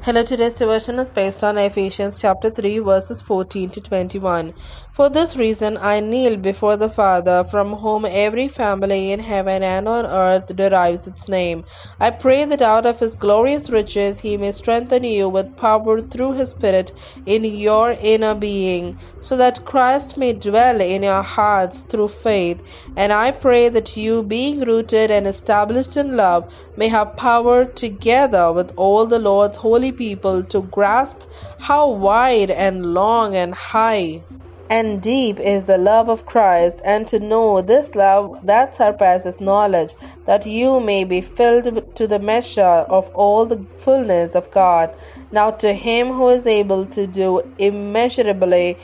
Hello, today's devotion is based on Ephesians chapter 3, verses 14 to 21. For this reason, I kneel before the Father, from whom every family in heaven and on earth derives its name. I pray that out of his glorious riches he may strengthen you with power through his Spirit in your inner being, so that Christ may dwell in your hearts through faith. And I pray that you, being rooted and established in love, may have power together with all the Lord's holy people to grasp how wide and long and high and deep is the love of Christ, and to know this love that surpasses knowledge, that you may be filled to the measure of all the fullness of God. Now, to Him who is able to do immeasurably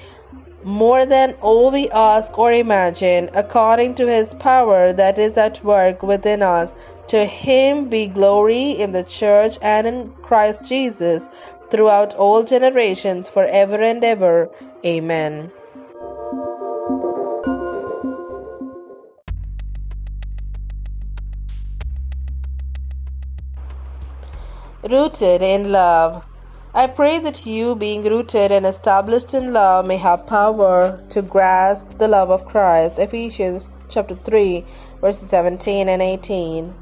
more than all we ask or imagine, according to his power that is at work within us. To him be glory in the church and in Christ Jesus throughout all generations, forever and ever. Amen. Rooted in love. I pray that you, being rooted and established in love, may have power to grasp the love of Christ. Ephesians chapter 3, verses 17 and 18.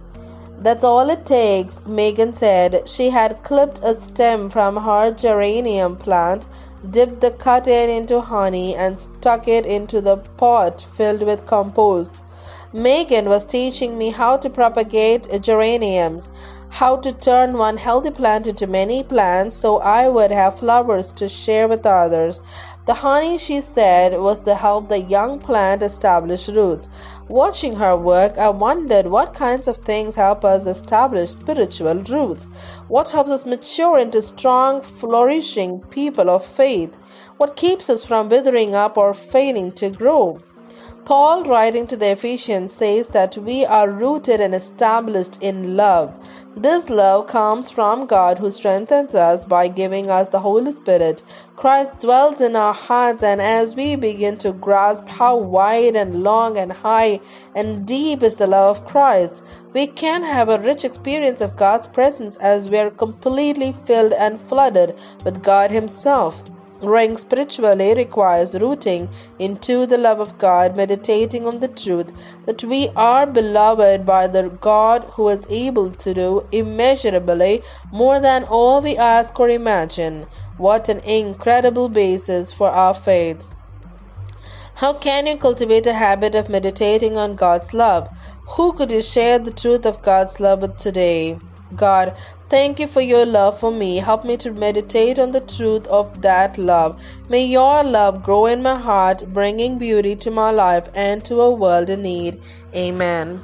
That's all it takes, Megan said. She had clipped a stem from her geranium plant, dipped the cut end into honey, and stuck it into the pot filled with compost. Megan was teaching me how to propagate geraniums, how to turn one healthy plant into many plants so I would have flowers to share with others. The honey, she said, was to help the young plant establish roots. Watching her work, I wondered what kinds of things help us establish spiritual roots. What helps us mature into strong, flourishing people of faith? What keeps us from withering up or failing to grow? Paul, writing to the Ephesians, says that we are rooted and established in love. This love comes from God who strengthens us by giving us the Holy Spirit. Christ dwells in our hearts, and as we begin to grasp how wide and long and high and deep is the love of Christ, we can have a rich experience of God's presence as we are completely filled and flooded with God Himself. Growing spiritually requires rooting into the love of God, meditating on the truth that we are beloved by the God who is able to do immeasurably more than all we ask or imagine. What an incredible basis for our faith! How can you cultivate a habit of meditating on God's love? Who could you share the truth of God's love with today? God, thank you for your love for me. Help me to meditate on the truth of that love. May your love grow in my heart, bringing beauty to my life and to a world in need. Amen.